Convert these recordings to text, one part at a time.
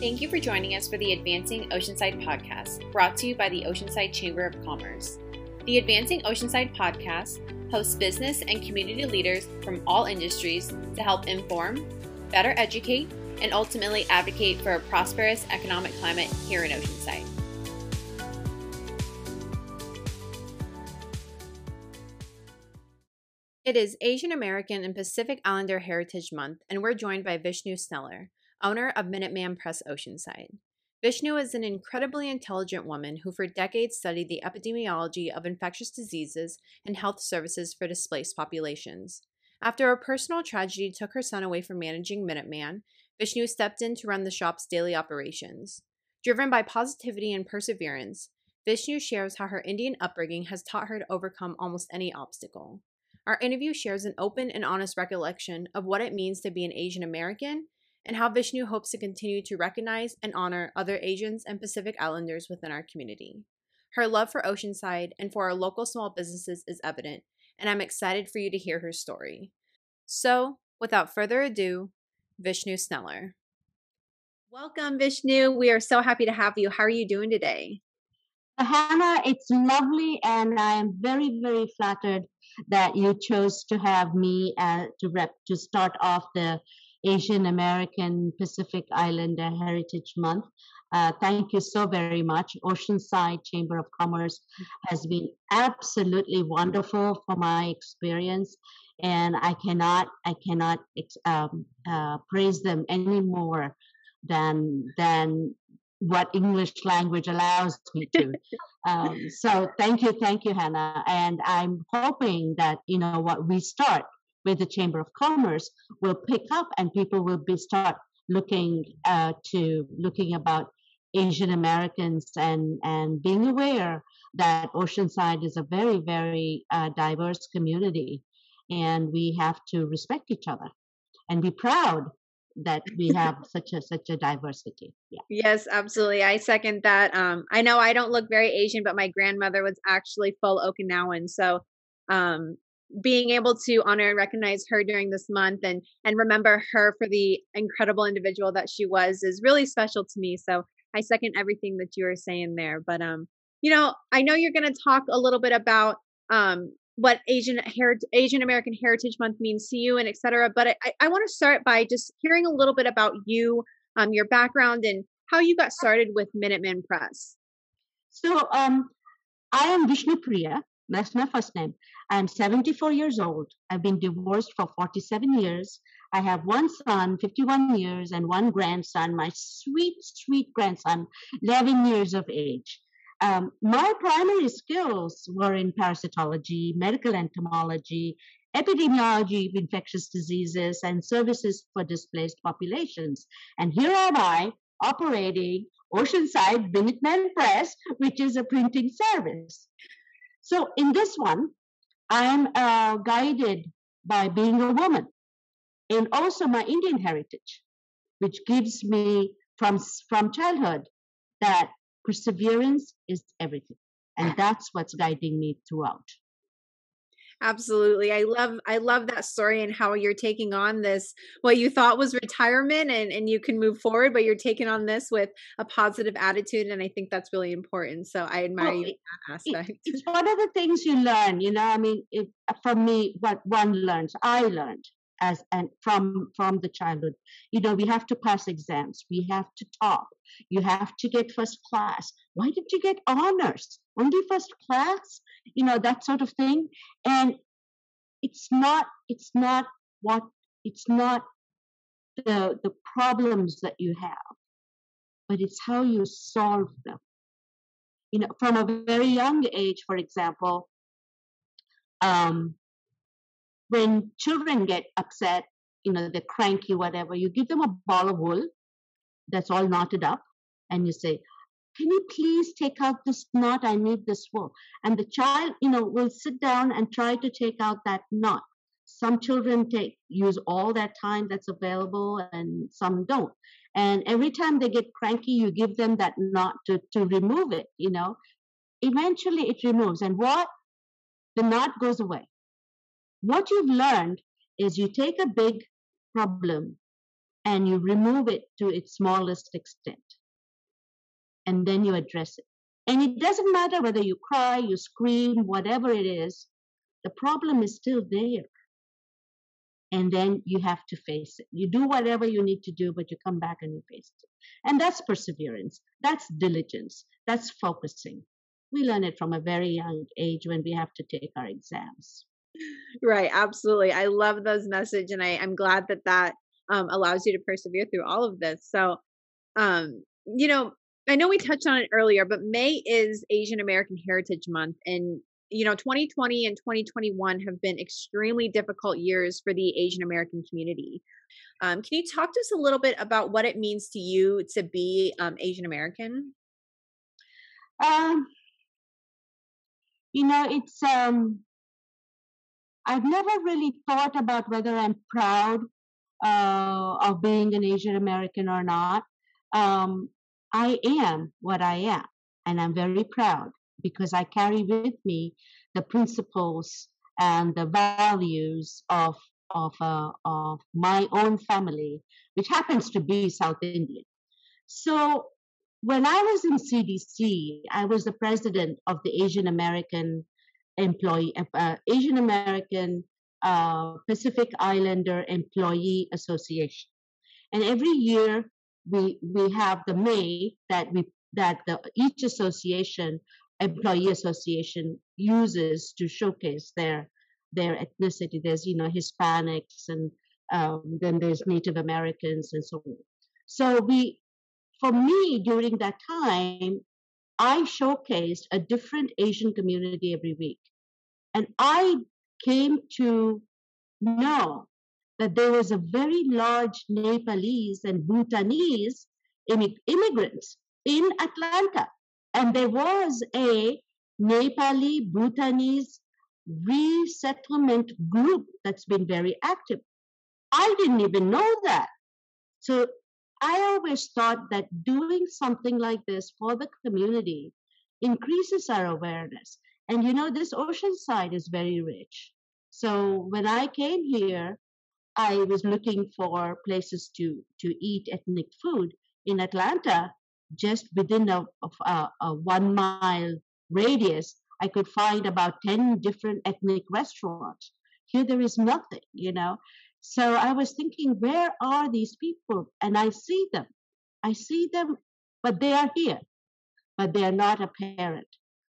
Thank you for joining us for the Advancing Oceanside podcast, brought to you by the Oceanside Chamber of Commerce. The Advancing Oceanside podcast hosts business and community leaders from all industries to help inform, better educate, and ultimately advocate for a prosperous economic climate here in Oceanside. It is Asian American and Pacific Islander Heritage Month, and we're joined by Vishnu Sneller, owner of Minuteman Press Oceanside. Vishnu is an incredibly intelligent woman who for decades studied the epidemiology of infectious diseases and health services for displaced populations. After a personal tragedy took her son away from managing Minuteman, Vishnu stepped in to run the shop's daily operations. Driven by positivity and perseverance, Vishnu shares how her Indian upbringing has taught her to overcome almost any obstacle. Our interview shares an open and honest recollection of what it means to be an Asian American and how Vishnu hopes to continue to recognize and honor other Asians and Pacific Islanders within our community. Her love for Oceanside and for our local small businesses is evident, and I'm excited for you to hear her story. So, without further ado, Vishnu Sneller. Welcome, Vishnu. We are so happy to have you. How are you doing today? Hannah, it's lovely, and I am very, very flattered that you chose to have me uh, to rep to start off the Asian American Pacific Islander Heritage Month. Uh, thank you so very much. Oceanside Chamber of Commerce has been absolutely wonderful for my experience, and I cannot I cannot um, uh, praise them any more than than what English language allows me to. um, so thank you, thank you, Hannah. And I'm hoping that you know what we start with the Chamber of Commerce will pick up and people will be start looking uh, to looking about Asian Americans and and being aware that Oceanside is a very very uh, diverse community, and we have to respect each other and be proud that we have such a such a diversity. Yeah. Yes, absolutely. I second that. Um, I know I don't look very Asian, but my grandmother was actually full Okinawan, so um, being able to honor and recognize her during this month and and remember her for the incredible individual that she was is really special to me. So i second everything that you were saying there but um you know i know you're going to talk a little bit about um what asian Heritage, asian american heritage month means to you and etc but i i want to start by just hearing a little bit about you um your background and how you got started with minuteman press. So um i am vishnu priya that's my first name. I'm 74 years old. I've been divorced for 47 years. I have one son, 51 years, and one grandson, my sweet, sweet grandson, 11 years of age. Um, my primary skills were in parasitology, medical entomology, epidemiology of infectious diseases, and services for displaced populations. And here am I operating Oceanside Minuteman Press, which is a printing service. So in this one, I'm uh, guided by being a woman and also my Indian heritage, which gives me from, from childhood that perseverance is everything. And that's what's guiding me throughout. Absolutely. I love I love that story and how you're taking on this what you thought was retirement and and you can move forward but you're taking on this with a positive attitude and I think that's really important. So I admire well, you that aspect. it's one of the things you learn, you know, I mean, it, for me what one learns, I learned as and from from the childhood. You know we have to pass exams. We have to top you have to get first class. Why did you get honors? Only first class? You know that sort of thing. And it's not it's not what it's not the the problems that you have but it's how you solve them. You know from a very young age for example um when children get upset, you know, they're cranky, whatever, you give them a ball of wool that's all knotted up, and you say, Can you please take out this knot? I need this wool. And the child, you know, will sit down and try to take out that knot. Some children take use all that time that's available, and some don't. And every time they get cranky, you give them that knot to, to remove it, you know. Eventually it removes. And what? The knot goes away what you've learned is you take a big problem and you remove it to its smallest extent. And then you address it. And it doesn't matter whether you cry, you scream, whatever it is, the problem is still there. And then you have to face it. You do whatever you need to do, but you come back and you face it. And that's perseverance. That's diligence. That's focusing. We learn it from a very young age when we have to take our exams. Right, absolutely. I love those message, and I, I'm glad that that um, allows you to persevere through all of this. So, um, you know, I know we touched on it earlier, but May is Asian American Heritage Month, and you know, 2020 and 2021 have been extremely difficult years for the Asian American community. Um, can you talk to us a little bit about what it means to you to be um, Asian American? Um, you know, it's um, I've never really thought about whether I'm proud uh, of being an Asian American or not. Um, I am what I am, and I'm very proud because I carry with me the principles and the values of of uh, of my own family, which happens to be South Indian. So when I was in CDC, I was the president of the Asian American Employee uh, Asian American uh, Pacific Islander Employee Association, and every year we we have the May that we that the each association employee association uses to showcase their their ethnicity. There's you know Hispanics and um, then there's Native Americans and so on. So we, for me, during that time, I showcased a different Asian community every week, and I came to know that there was a very large Nepalese and Bhutanese immigrants in Atlanta. And there was a Nepali Bhutanese resettlement group that's been very active. I didn't even know that. So I always thought that doing something like this for the community increases our awareness. And you know, this Oceanside is very rich. So when I came here, I was looking for places to, to eat ethnic food in Atlanta just within a, a, a one mile radius, I could find about 10 different ethnic restaurants. Here there is nothing, you know. So I was thinking, where are these people? And I see them. I see them, but they are here, but they are not apparent.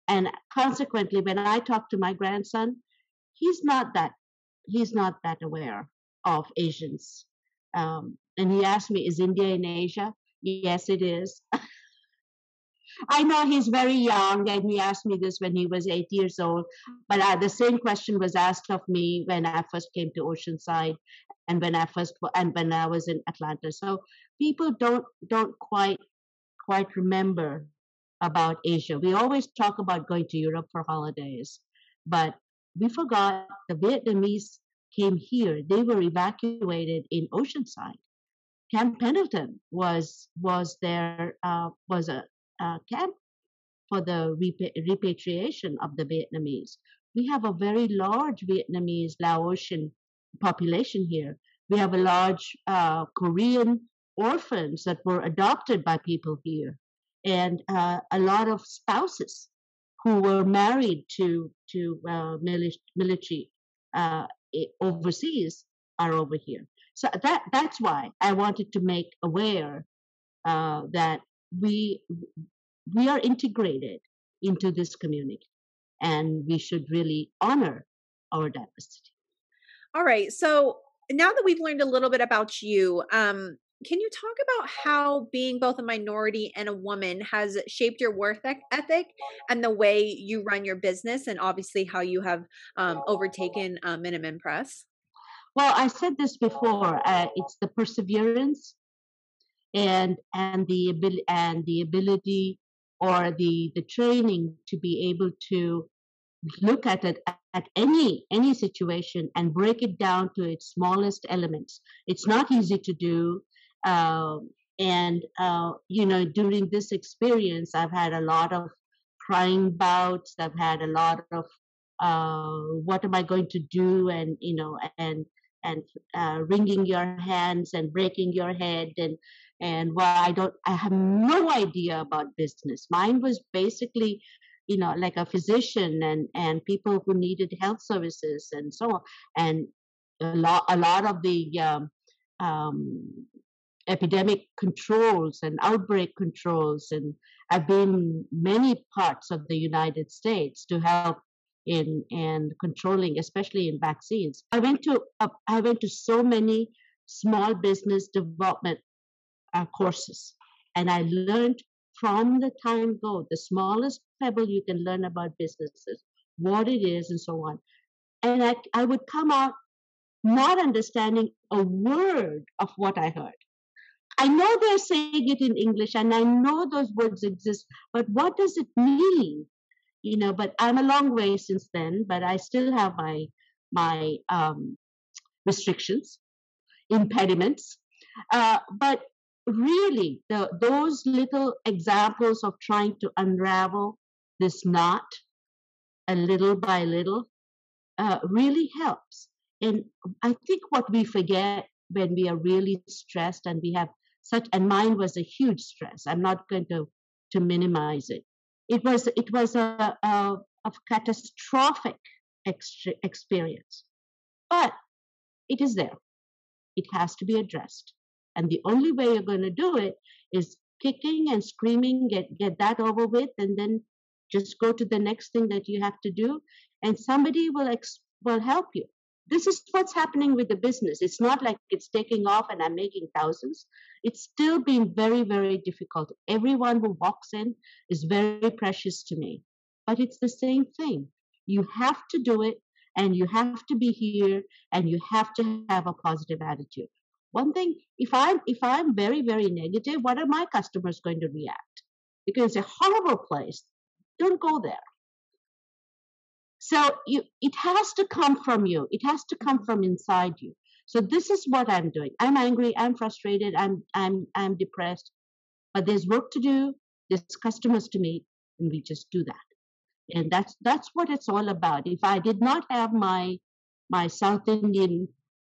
And consequently, when I talk to my grandson, he's not that he's not that aware of Asians. Um, and he asked me, "Is India in Asia?" Yes, it is. I know he's very young, and he asked me this when he was eight years old. But uh, the same question was asked of me when I first came to Oceanside, and when I first and when I was in Atlanta. So people don't don't quite quite remember about Asia. We always talk about going to Europe for holidays, but we forgot the Vietnamese came here. They were evacuated in Oceanside. Camp Pendleton was was there uh, was a, a, camp for the repa- repatriation of the Vietnamese. We have a very large Vietnamese Laotian population here. We have a large uh, Korean orphans that were adopted by people here, and uh, a lot of spouses who were married to to uh, military uh, overseas are over here. So that that's why I wanted to make aware uh, that we we are integrated into this community, and we should really honor our diversity. All right. So now that we've learned a little bit about you, um, can you talk about how being both a minority and a woman has shaped your work ethic and the way you run your business, and obviously how you have um, overtaken uh, Minuteman Press? Well, I said this before. Uh, it's the perseverance and and the ability and the ability or the the training to be able to look at it at any any situation and break it down to its smallest elements. It's not easy to do, uh, and uh, you know during this experience, I've had a lot of crying bouts. I've had a lot of uh, what am I going to do, and you know, and and uh, wringing your hands and breaking your head and and well i don't i have no idea about business. Mine was basically you know like a physician and and people who needed health services and so on. And a lot a lot of the um, um, epidemic controls and outbreak controls and i've been many parts of the united states to help in and controlling especially in vaccines. I went to uh, i went to so many small business development uh, courses and i learned from the time go the smallest pebble you can learn about businesses what it is and so on and i, I would come out not understanding a word of what i heard I know they're saying it in English and I know those words exist, but what does it mean? You know, but I'm a long way since then, but I still have my my um, restrictions, impediments. Uh, but really, the, those little examples of trying to unravel this knot a little by little uh, really helps. And I think what we forget when we are really stressed and we have such and mine was a huge stress i'm not going to to minimize it. It was it was a, a, a catastrophic ex- experience. But it is there. It has to be addressed and the only way you're going to do it is kicking and screaming get get that over with and then just go to the next thing that you have to do and somebody will ex- will help you this is what's happening with the business. It's not like it's taking off and I'm making thousands. It's still being very, very difficult. Everyone who walks in is very precious to me. But it's the same thing. You have to do it and you have to be here and you have to have a positive attitude. One thing, if I'm if I'm very, very negative, what are my customers going to react? Because it's a horrible place. Don't go there. So you, it has to come from you. It has to come from inside you. So this is what I'm doing. I'm angry. I'm frustrated. I'm I'm I'm depressed. But there's work to do. There's customers to meet, and we just do that. And that's that's what it's all about. If I did not have my my South Indian,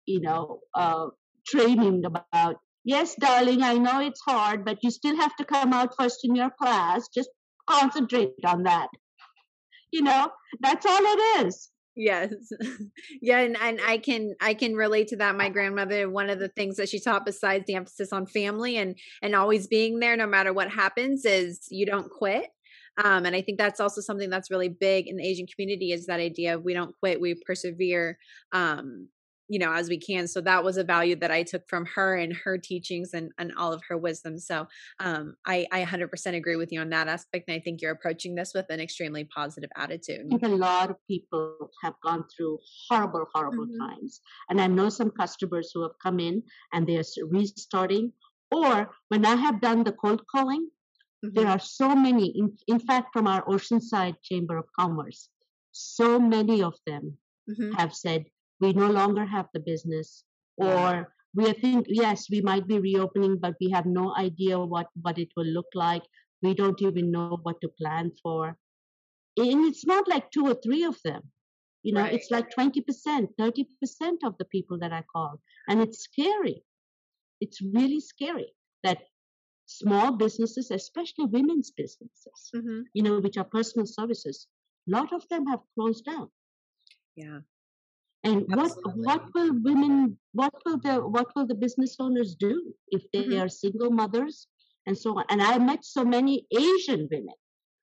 you know, uh, training about. Yes, darling, I know it's hard, but you still have to come out first in your class. Just concentrate on that. You know that's all it is. Yes. Yeah and, and i can i can relate to that. My grandmother one of the things that she taught besides the emphasis on family and and always being there no matter what happens is you don't quit. Um, and i think that's also something that's really big in the asian community is that idea of we don't quit we persevere. Um, you know as we can so that was a value that i took from her and her teachings and, and all of her wisdom so um, I, I 100% agree with you on that aspect and i think you're approaching this with an extremely positive attitude a lot of people have gone through horrible horrible mm-hmm. times and i know some customers who have come in and they are restarting or when i have done the cold calling mm-hmm. there are so many in, in fact from our oceanside chamber of commerce so many of them mm-hmm. have said we no longer have the business or we think yes we might be reopening but we have no idea what what it will look like. We don't even know what to plan for. And it's not like two or three of them. You know right. it's like 20% 30% of the people that i call. And it's scary. It's really scary that small businesses especially women's businesses mm-hmm. you know which are personal services a lot of them have closed down. Yeah and Absolutely. what what will women what will the what will the business owners do if they mm-hmm. are single mothers and so on and i met so many asian women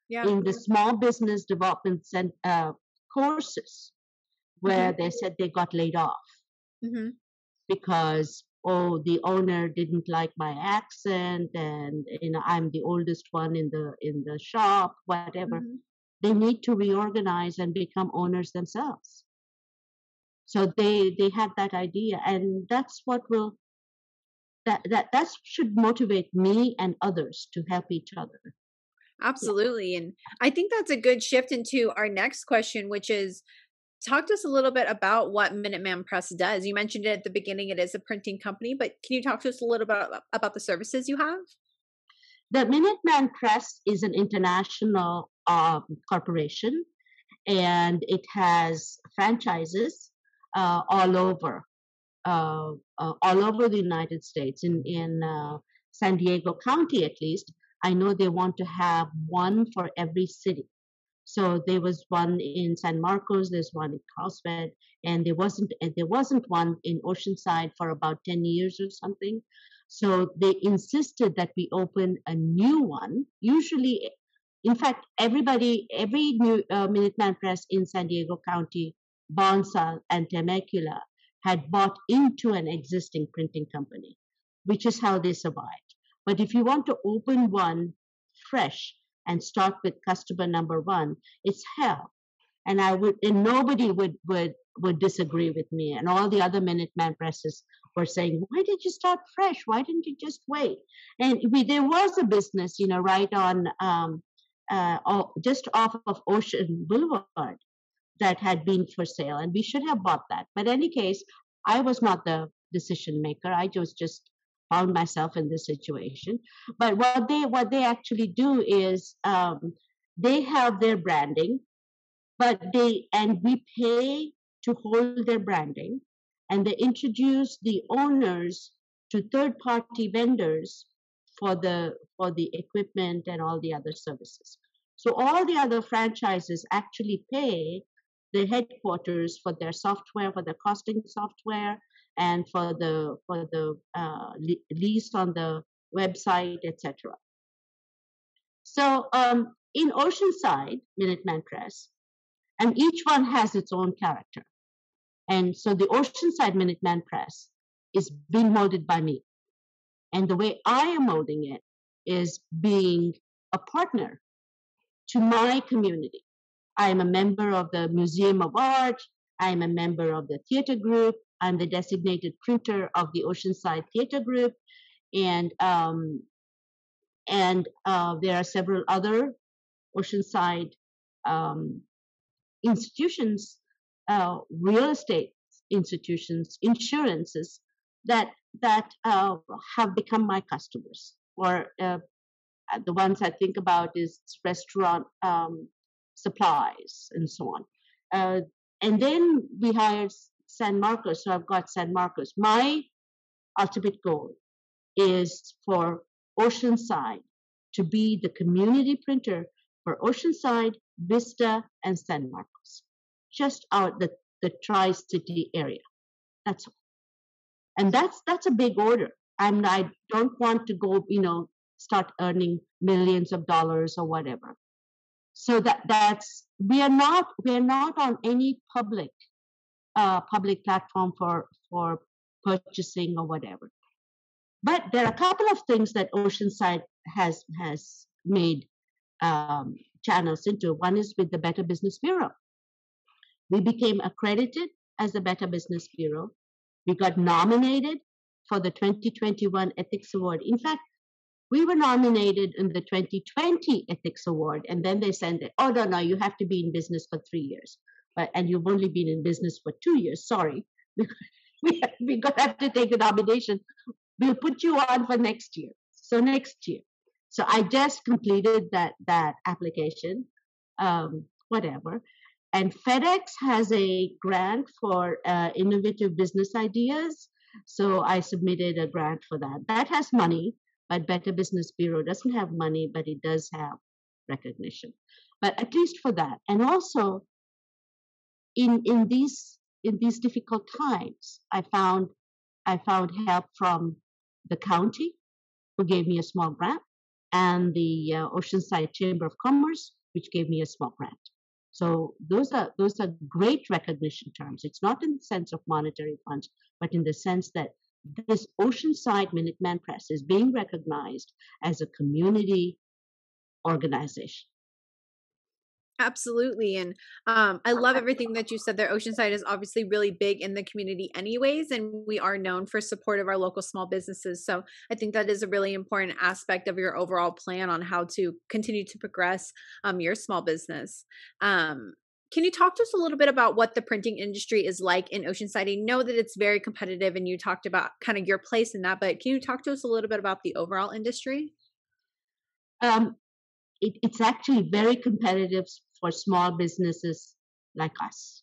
yeah. in the small business development and uh, courses where mm-hmm. they said they got laid off mm-hmm. because oh the owner didn't like my accent and you know i'm the oldest one in the in the shop whatever mm-hmm. they need to reorganize and become owners themselves so they they have that idea and that's what will that that that should motivate me and others to help each other. Absolutely yeah. and i think that's a good shift into our next question which is talk to us a little bit about what minuteman press does. You mentioned it at the beginning it is a printing company but can you talk to us a little bit about, about the services you have? The minuteman press is an international um, corporation and it has franchises uh, all over uh, uh, all over the United States. In in uh, San Diego County, at least, I know they want to have one for every city. So there was one in San Marcos, there's one in Carlsbad, and there wasn't and there wasn't one in Oceanside for about 10 years or something. So they insisted that we open a new one. Usually, in fact, everybody, every new uh, Minuteman Press in San Diego County, Bonsall, and Temecula had bought into an existing printing company, which is how they survived. But if you want to open one fresh and start with customer number one, it's hell. And I would, and nobody would would would disagree with me. And all the other Minuteman presses were saying, "Why did you start fresh? Why didn't you just wait?" And we, there was a business, you know, right on um, uh, just off of Ocean Boulevard that had been for sale, and we should have bought that. But in any case, I was not the decision maker. I was just found myself in this situation. But what they what they actually do is um, they have their branding, but they and we pay to hold their branding, and they introduce the owners to third party vendors for the for the equipment and all the other services. So all the other franchises actually pay the headquarters for their software, for their costing software, and for the for the uh, lease on the website, etc. So um, in Oceanside, Minuteman Press, and each one has its own character. And so the Oceanside Minuteman Press is being molded by me. And the way I am molding it is being a partner to my community. I am a member of the Museum of Art. I am a member of the theater group. I'm the designated printer of the Oceanside Theater Group, and um, and uh, there are several other Oceanside um, institutions, uh, real estate institutions, insurances that that uh, have become my customers. Or uh, the ones I think about is restaurant um, supplies and so on. Uh, and then we hired San Marcos. So I've got San Marcos. My ultimate goal is for Oceanside to be the community printer for Oceanside, Vista, and San Marcos, just out the, the tri-city area. That's all. And that's that's a big order. I'm I don't want to go, you know, start earning millions of dollars or whatever. So that that's we are not we are not on any public uh, public platform for for purchasing or whatever. But there are a couple of things that Oceanside has has made um, channels into. One is with the Better Business Bureau. We became accredited as the Better Business Bureau. We got nominated for the 2021 Ethics Award. In fact, we were nominated in the 2020 Ethics Award, and then they sent it. Oh no, no, you have to be in business for three years but and you've only been in business for two years. Sorry, we we're gonna have to take a nomination. We'll put you on for next year. So next year. So I just completed that that application, um, whatever. And FedEx has a grant for uh, innovative business ideas. So I submitted a grant for that. That has money, but Better Business Bureau doesn't have money, but it does have recognition. But at least for that. And also, in in these in these difficult times, I found I found help from the county, who gave me a small grant, and the uh, Oceanside Chamber of Commerce, which gave me a small grant. So those are those are great recognition terms. It's not in the sense of monetary funds, but in the sense that this Oceanside Minuteman Press is being recognized as a community organization. Absolutely. And um, I love everything that you said there. Oceanside is obviously really big in the community, anyways, and we are known for support of our local small businesses. So I think that is a really important aspect of your overall plan on how to continue to progress um, your small business. Um, can you talk to us a little bit about what the printing industry is like in Oceanside? I know that it's very competitive and you talked about kind of your place in that, but can you talk to us a little bit about the overall industry? Um, it, it's actually very competitive for small businesses like us.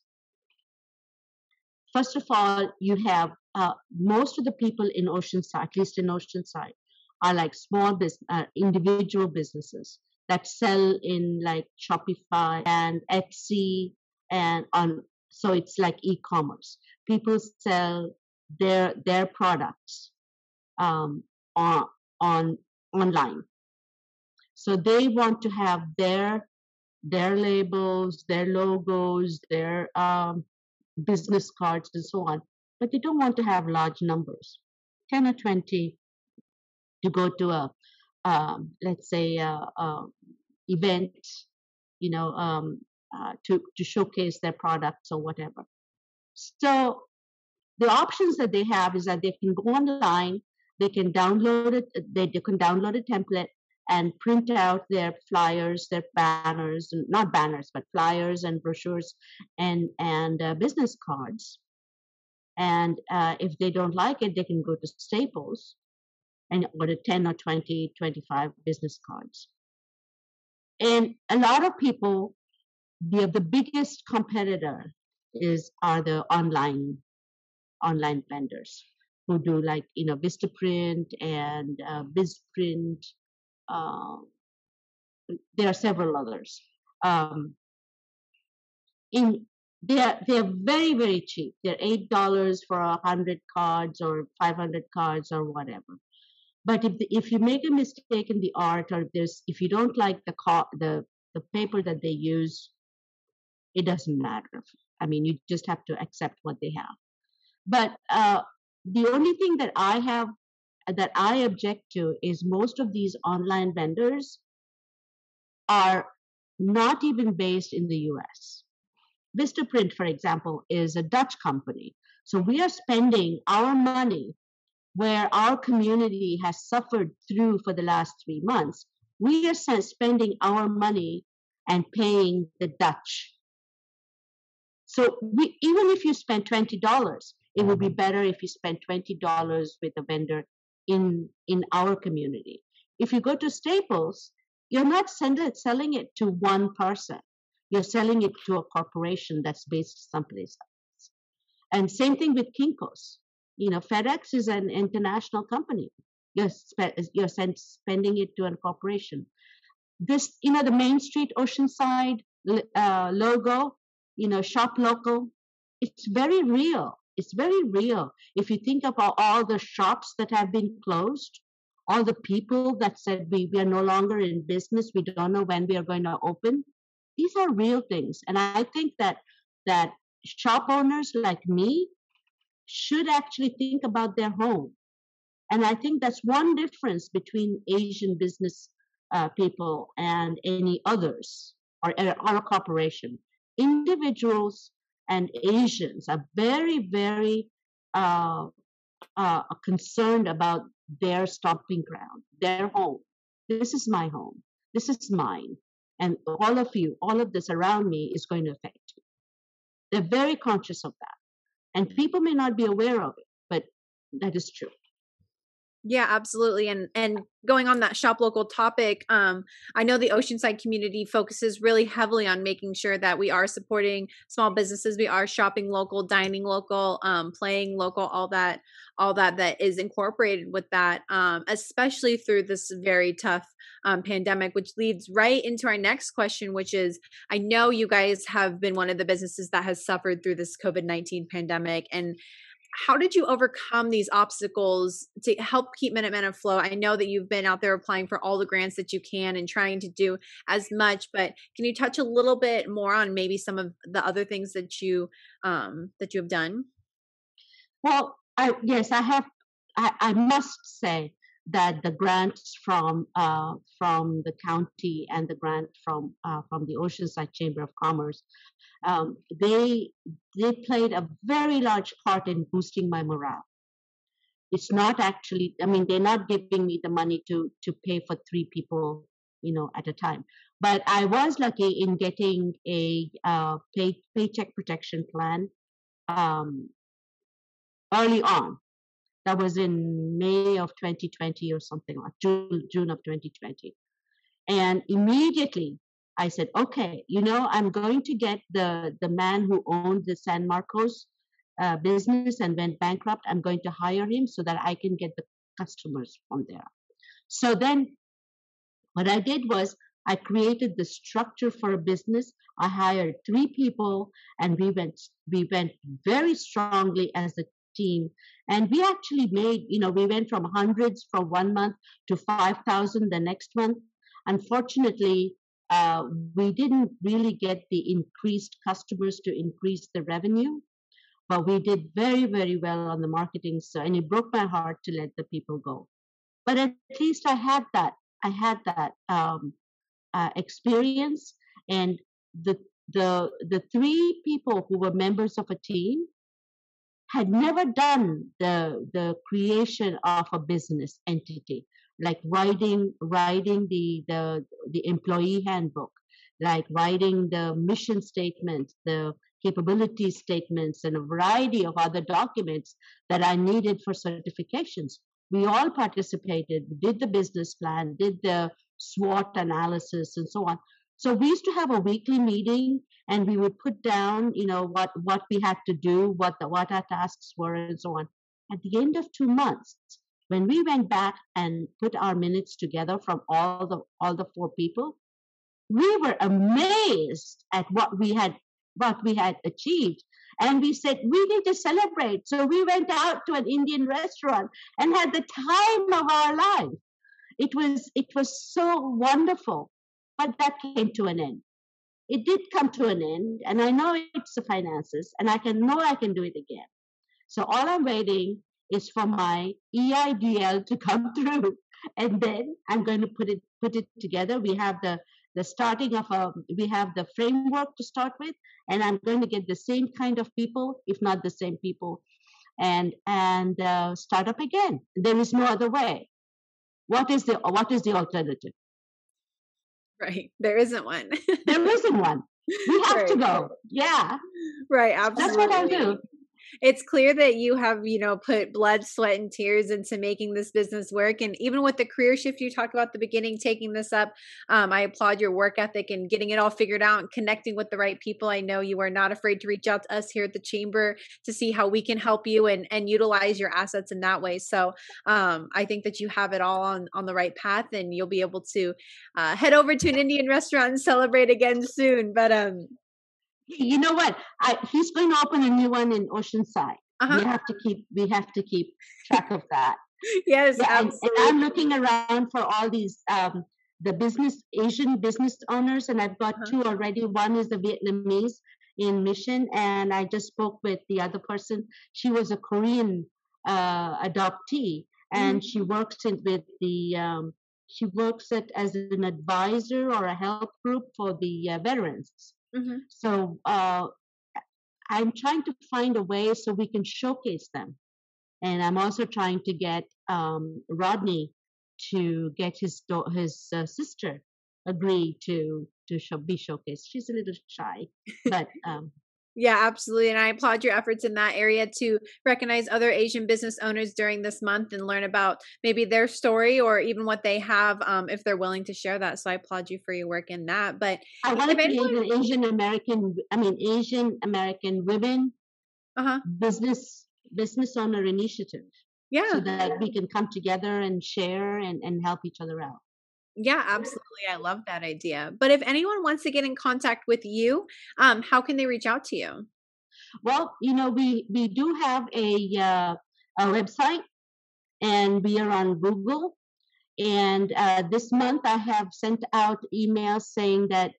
first of all, you have uh, most of the people in Oceanside, at least in Oceanside, are like small business, uh, individual businesses that sell in like Shopify and Etsy and on. So it's like e-commerce. People sell their their products um, on on online. So they want to have their their labels, their logos, their um, business cards, and so on. But they don't want to have large numbers, ten or twenty, to go to a um, let's say a, a event, you know, um, uh, to to showcase their products or whatever. So the options that they have is that they can go online, they can download it, they, they can download a template and print out their flyers, their banners, not banners, but flyers and brochures and and uh, business cards. And uh, if they don't like it, they can go to Staples and order 10 or 20, 25 business cards. And a lot of people, the, the biggest competitor is are the online online vendors who do like you know Vistaprint and uh, BizPrint. Uh, there are several others. Um, in they're they're very very cheap. They're eight dollars for a hundred cards or five hundred cards or whatever. But if the, if you make a mistake in the art or if there's if you don't like the co- the the paper that they use, it doesn't matter. I mean, you just have to accept what they have. But uh, the only thing that I have that I object to is most of these online vendors are not even based in the US. Vistaprint, for example, is a Dutch company. So we are spending our money where our community has suffered through for the last three months. We are spending our money and paying the Dutch. So we, even if you spend $20, it would be mm-hmm. better if you spend $20 with a vendor in in our community if you go to staples you're not it, selling it to one person you're selling it to a corporation that's based someplace else and same thing with kinkos you know fedex is an international company you're, spe- you're spending it to a corporation this you know the main street oceanside uh, logo you know shop local it's very real it's very real. If you think about all the shops that have been closed, all the people that said we, we are no longer in business, we don't know when we are going to open. These are real things. And I think that that shop owners like me should actually think about their home. And I think that's one difference between Asian business uh, people and any others or, or a corporation. Individuals and Asians are very, very uh, uh, concerned about their stomping ground, their home. This is my home. This is mine. And all of you, all of this around me is going to affect you. They're very conscious of that. And people may not be aware of it, but that is true. Yeah, absolutely. And and going on that shop local topic, um, I know the Oceanside community focuses really heavily on making sure that we are supporting small businesses, we are shopping local, dining local, um, playing local, all that, all that that is incorporated with that, um, especially through this very tough um, pandemic, which leads right into our next question, which is I know you guys have been one of the businesses that has suffered through this COVID 19 pandemic. And how did you overcome these obstacles to help keep Minuteman afloat? I know that you've been out there applying for all the grants that you can and trying to do as much, but can you touch a little bit more on maybe some of the other things that you um, that you have done? Well, I, yes, I have. I, I must say that the grants from uh, from the county and the grant from uh, from the Oceanside Chamber of Commerce, um, they they played a very large part in boosting my morale. It's not actually. I mean, they're not giving me the money to to pay for three people, you know, at a time. But I was lucky in getting a uh, pay, paycheck protection plan um, early on that was in May of 2020 or something like June, June of 2020. And immediately I said, okay, you know, I'm going to get the, the man who owned the San Marcos uh, business and went bankrupt, I'm going to hire him so that I can get the customers from there. So then what I did was I created the structure for a business. I hired three people and we went we went very strongly as a team. And we actually made, you know, we went from hundreds from one month to 5,000 the next month. Unfortunately, uh, we didn't really get the increased customers to increase the revenue, but we did very, very well on the marketing So, And it broke my heart to let the people go. But at least I had that. I had that um, uh, experience, and the the the three people who were members of a team had never done the the creation of a business entity like writing writing the the the employee handbook like writing the mission statements the capability statements and a variety of other documents that i needed for certifications. We all participated did the business plan did the swot analysis and so on so we used to have a weekly meeting and we would put down you know what what we had to do what the what our tasks were and so on. At the end of two months when we went back and put our minutes together from all the all the four people we were amazed at what we had what we had achieved. And we said we need to celebrate. So we went out to an indian restaurant and had the time of our life. It was it was so wonderful but that came to an end. It did come to an end and i know it's the finances and i can know i can do it again. So all i'm waiting is for my eidl to come through and then i'm going to put it put it together. We have the the starting of a we have the framework to start with and i'm going to get the same kind of people if not the same people and and uh, start up again. There is no other way. What is the what is the alternative Right. There isn't one. there isn't one. We have right. to go. Yeah. Right. Absolutely. That's what I do it's clear that you have you know put blood sweat and tears into making this business work and even with the career shift you talked about at the beginning taking this up um, i applaud your work ethic and getting it all figured out and connecting with the right people. I know you are not afraid to reach out to us here at the chamber to see how we can help you and and utilize your assets in that way. So um, i think that you have it all on on the right path and you'll be able to uh, head over to an indian restaurant and celebrate again soon. But um you know what? I, he's going to open a new one in Oceanside. Uh-huh. We have to keep we have to keep track of that. yes, yeah, and, and, I'm looking around for all these um, the business Asian business owners, and I've got uh-huh. two already. One is the Vietnamese in Mission, and I just spoke with the other person. She was a Korean uh, adoptee, and mm-hmm. she works in, with the um, she works at, as an advisor or a help group for the uh, veterans. Mm-hmm. So uh, I'm trying to find a way so we can showcase them. And I'm also trying to get um, Rodney to get his do- his uh, sister agree to to show- be showcased. She's a little shy, but um, yeah, absolutely. And I applaud your efforts in that area to recognize other Asian business owners during this month and learn about maybe their story or even what they have um, if they're willing to share that. So I applaud you for your work in that. But I want to create an Asian American, I mean, Asian American women uh-huh. business business owner initiative. Yeah. So that we can come together and share and, and help each other out. Yeah, absolutely. I love that idea. But if anyone wants to get in contact with you, um, how can they reach out to you? Well, you know, we we do have a uh, a website, and we are on Google. And uh, this month, I have sent out emails saying that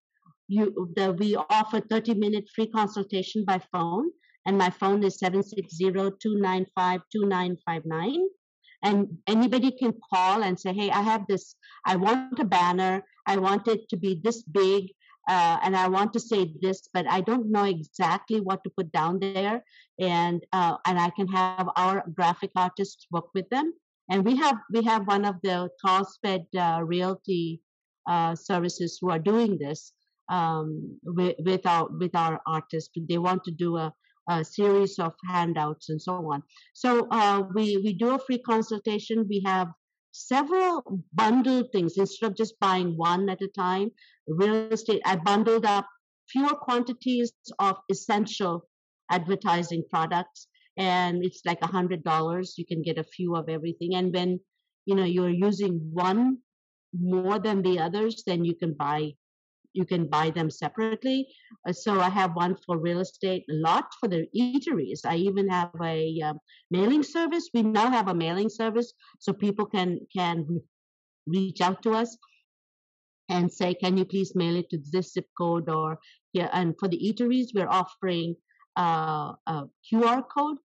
you that we offer 30 minute free consultation by phone, and my phone is 760 295 2959 and anybody can call and say hey i have this i want a banner i want it to be this big uh, and i want to say this but i don't know exactly what to put down there. And uh, and i can have our graphic artists work with them. And we have we have one of the Carlsbad uh, realty uh, services who are doing this um, with, with our with our artists. They want to do a a series of handouts and so on. So uh, we we do a free consultation. We have several bundled things instead of just buying one at a time. Real estate, I bundled up fewer quantities of essential advertising products and it's like a hundred dollars you can get a few of everything and when you know you're using one more than the others then you can buy you can buy them separately. Uh, so i have one for real estate a lot for the eateries. I even have a um, mailing service. We now have a mailing service so people can can reach out to us and say can you please mail it to this zip code or yeah and for the eateries we're offering uh, a qr code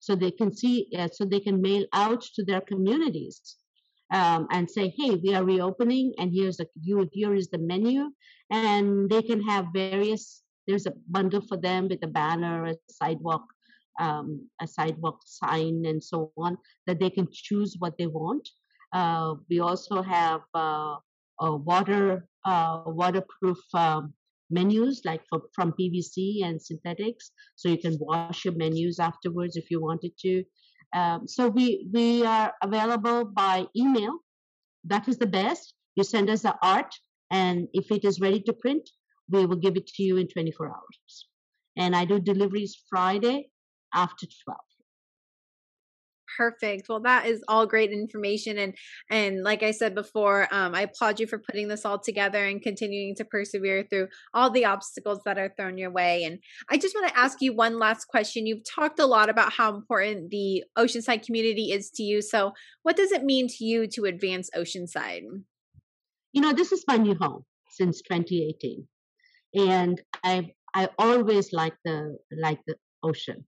so they can see uh, so they can mail out to their communities um, and say hey we are reopening and here's a here is the menu. And they can have various there's a bundle for them with a banner a sidewalk um, a sidewalk sign and so on that they can choose what they want. Uh, we also have uh, water uh, waterproof um, menus like for, from PVC and synthetics, so you can wash your menus afterwards if you wanted to. Um, so we we are available by email. That is the best. You send us the art, and if it is ready to print, we will give it to you in 24 hours. And I do deliveries Friday after 12 perfect. Well that is all great information and and like i said before um, i applaud you for putting this all together and continuing to persevere through all the obstacles that are thrown your way and i just want to ask you one last question. You've talked a lot about how important the oceanside community is to you so what does it mean to you to advance oceanside? You know this is my new home since 2018 and i i always like the like the ocean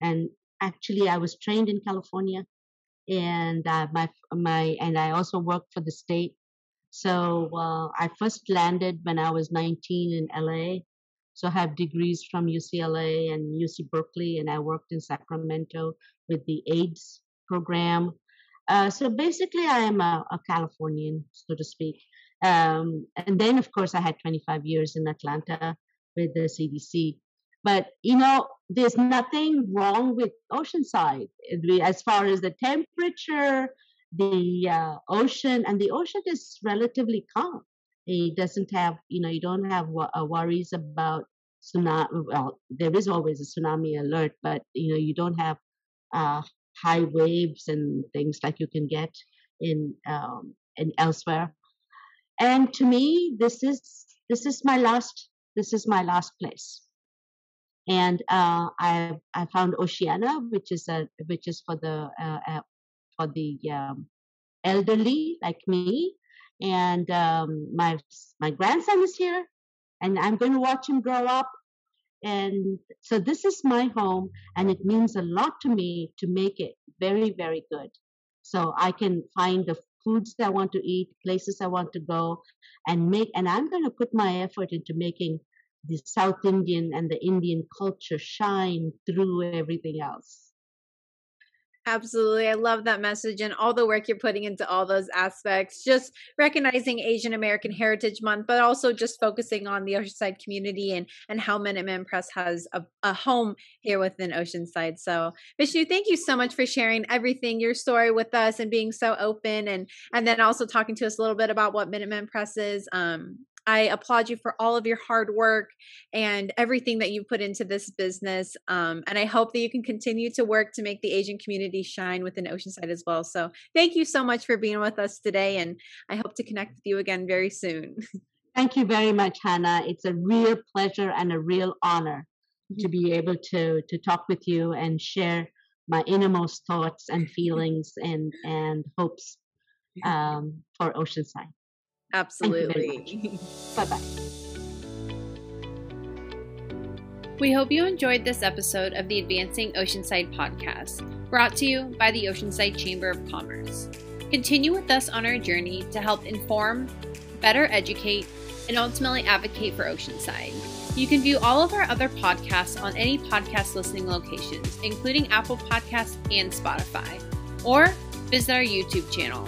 and actually I was trained in California, and uh, my my and I also worked for the state. So uh, I first landed when I was 19 in LA. So I have degrees from UCLA and UC Berkeley, and I worked in Sacramento with the AIDS program. Uh, so basically, I am a, a Californian, so to speak. Um, and then, of course, I had 25 years in Atlanta with the CDC. But you know, there's nothing wrong with Oceanside as far as the temperature, the uh, ocean, and the ocean is relatively calm. It doesn't have, you know, you don't have uh, worries about tsunami. Well, there is always a tsunami alert, but you know, you don't have uh, high waves and things like you can get in um, in elsewhere. And to me, this is this is my last this is my last place and uh, I I found Oceana, which is a which is for the uh, uh, for the um, elderly like me, and um, my my grandson is here, and I'm going to watch him grow up, and so this is my home, and it means a lot to me to make it very very good, so I can find the foods that I want to eat, places I want to go, and make, and I'm going to put my effort into making the South Indian and the Indian culture shine through everything else. Absolutely. I love that message and all the work you're putting into all those aspects. Just recognizing Asian American Heritage Month, but also just focusing on the Oceanside community and, and how Minuteman Press has a, a home here within Oceanside. So, Vishnu, thank you so much for sharing everything, your story with us and being so open and, and then also talking to us a little bit about what Minuteman Press is. Um, I applaud you for all of your hard work and everything that you put into this business. Um, and I hope that you can continue to work to make the Asian community shine within Oceanside as well. So thank you so much for being with us today. And I hope to connect with you again very soon. Thank you very much, Hannah. It's a real pleasure and a real honor to be able to, to talk with you and share my innermost thoughts and feelings and, and hopes um, for Oceanside. Absolutely. bye bye. We hope you enjoyed this episode of the Advancing Oceanside podcast, brought to you by the Oceanside Chamber of Commerce. Continue with us on our journey to help inform, better educate, and ultimately advocate for Oceanside. You can view all of our other podcasts on any podcast listening locations, including Apple Podcasts and Spotify, or visit our YouTube channel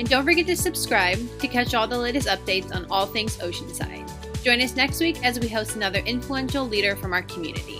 and don't forget to subscribe to catch all the latest updates on all things Oceanside. Join us next week as we host another influential leader from our community.